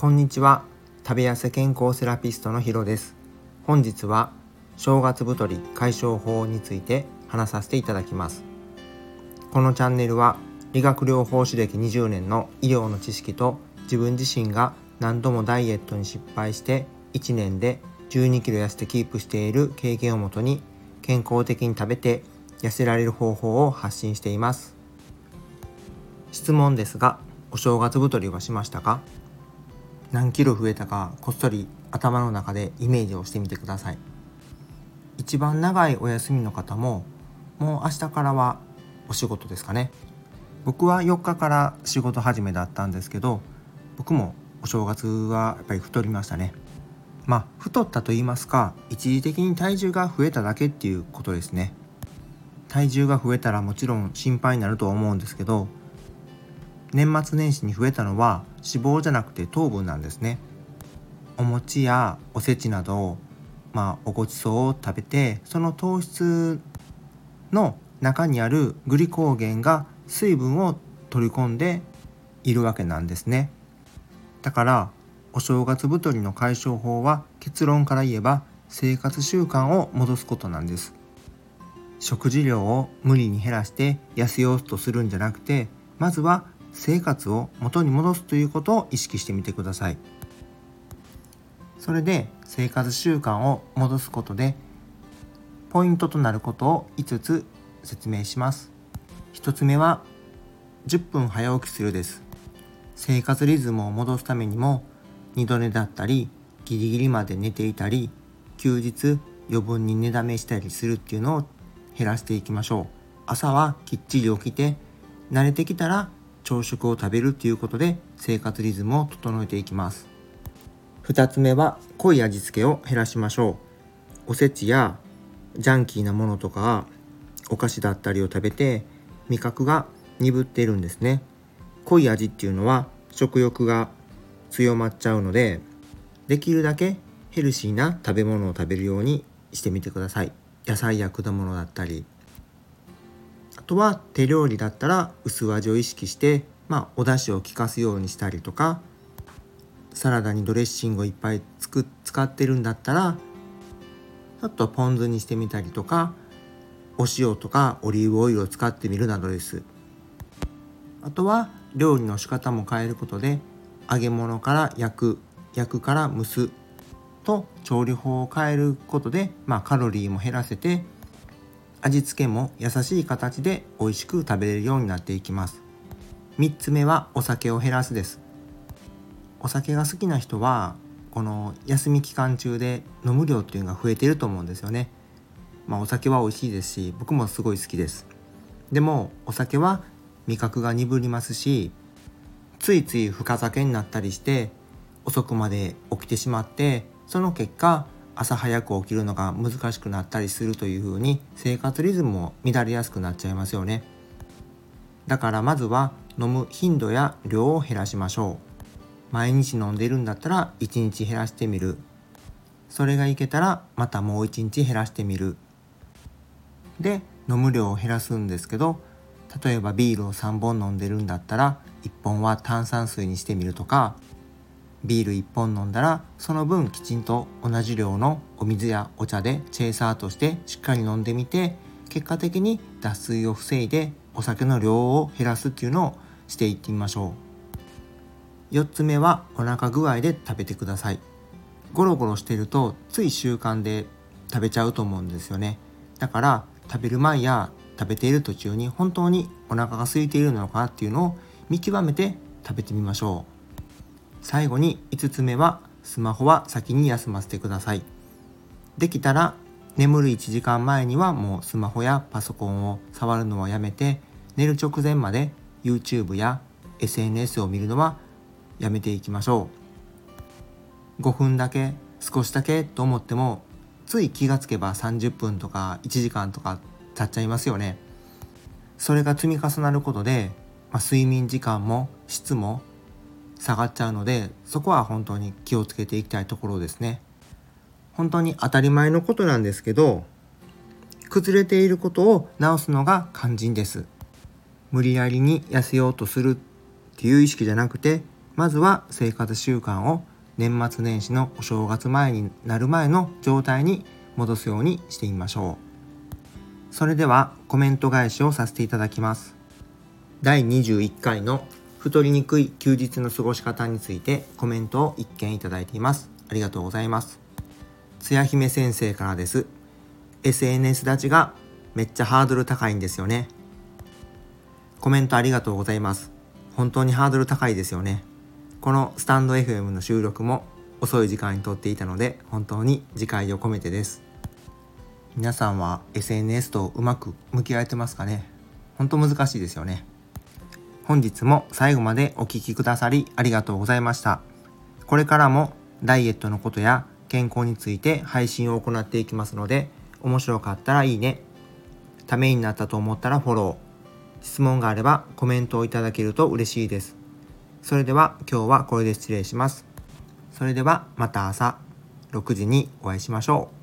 こんにちは。食べ痩せ健康セラピストのヒロです。本日は正月太り解消法について話させていただきます。このチャンネルは理学療法士歴20年の医療の知識と自分自身が何度もダイエットに失敗して1年で12キロ痩せてキープしている経験をもとに健康的に食べて痩せられる方法を発信しています。質問ですがお正月太りはしましたか？何キロ増えたかこっそり頭の中でイメージをしてみてください。一番長いお休みの方ももう明日からはお仕事ですかね。僕は4日から仕事始めだったんですけど僕もお正月はやっぱり太りましたね。まあ太ったと言いますか一時的に体重が増えただけっていうことですね。体重が増えたらもちろん心配になるとは思うんですけど年末年始に増えたのは脂肪じゃなくて糖分なんですね。お餅やおせちなどまあおごちそうを食べてその糖質の中にあるグリコーゲンが水分を取り込んでいるわけなんですね。だからお正月太りの解消法は結論から言えば生活習慣を戻すことなんです。食事量を無理に減らして痩せようとするんじゃなくてまずは生活を元に戻すということを意識してみてください。それで生活習慣を戻すことでポイントとなることを5つ説明します。1つ目は10分早起きするです。生活リズムを戻すためにも二度寝だったりギリギリまで寝ていたり休日余分に寝だめしたりするっていうのを減らしていきましょう。朝はきっちり起きて慣れてきたら朝食を食べるということで生活リズムを整えていきます。2つ目は濃い味付けを減らしましょう。おせちやジャンキーなものとかお菓子だったりを食べて味覚が鈍っているんですね。濃い味っていうのは食欲が強まっちゃうのでできるだけヘルシーな食べ物を食べるようにしてみてください。野菜や果物だったりとは手料理だったら薄味を意識して、まあ、お出汁を効かすようにしたりとかサラダにドレッシングをいっぱいつく使ってるんだったらちょっとポン酢にしてみたりとかお塩とかオリーブオイルを使ってみるなどです。あとは料理の仕方も変えることで揚げ物から焼く焼くから蒸すと調理法を変えることで、まあ、カロリーも減らせて味付けも優しい形で美味しく食べれるようになっていきます。3つ目はお酒を減らすです。お酒が好きな人はこの休み期間中で飲む量っていうのが増えてると思うんですよね。まあお酒は美味しいですし僕もすごい好きです。でもお酒は味覚が鈍りますしついつい深酒になったりして遅くまで起きてしまってその結果朝早く起きるのが難しくなったりするというふうに生活リズムも乱れやすくなっちゃいますよね。だからまずは飲む頻度や量を減らしましょう。毎日飲んでるんだったら1日減らしてみる。それがいけたらまたもう1日減らしてみる。で飲む量を減らすんですけど例えばビールを3本飲んでるんだったら1本は炭酸水にしてみるとかビール1本飲んだらその分きちんと同じ量のお水やお茶でチェイサーとしてしっかり飲んでみて結果的に脱水を防いでお酒の量を減らすっていうのをしていってみましょう。4つ目はお腹具合で食べてください。ゴロゴロしてるとつい習慣で食べちゃうと思うんですよね。だから食べる前や食べている途中に本当にお腹が空いているのかっていうのを見極めて食べてみましょう。最後に5つ目はスマホは先に休ませてください。できたら眠る1時間前にはもうスマホやパソコンを触るのはやめて寝る直前まで YouTube や SNS を見るのはやめていきましょう。5分だけ少しだけと思ってもつい気がつけば30分とか1時間とか経っちゃいますよね。それが積み重なることで、まあ、睡眠時間も質も下がっちゃうのでそこは本当に気をつけていきたいところですね。本当に当たり前のことなんですけど崩れていることを直すのが肝心です。無理やりに痩せようとするっていう意識じゃなくてまずは生活習慣を年末年始のお正月前になる前の状態に戻すようにしてみましょう。それではコメント返しをさせていただきます。第21回の太りにくい休日の過ごし方についてコメントを一件いただいています。ありがとうございます。つや姫先生からです。SNS 立ちがめっちゃハードル高いんですよね。コメントありがとうございます。本当にハードル高いですよね。このスタンド FM の収録も遅い時間に撮っていたので本当に自戒を込めてです。皆さんは SNS とうまく向き合えてますかね？本当難しいですよね。本日も最後までお聴きくださりありがとうございましたこれからもダイエットのことや健康について配信を行っていきますので面白かったらいいねためになったと思ったらフォロー質問があればコメントをいただけると嬉しいですそれでは今日はこれで失礼します。それではまた朝6時にお会いしましょう。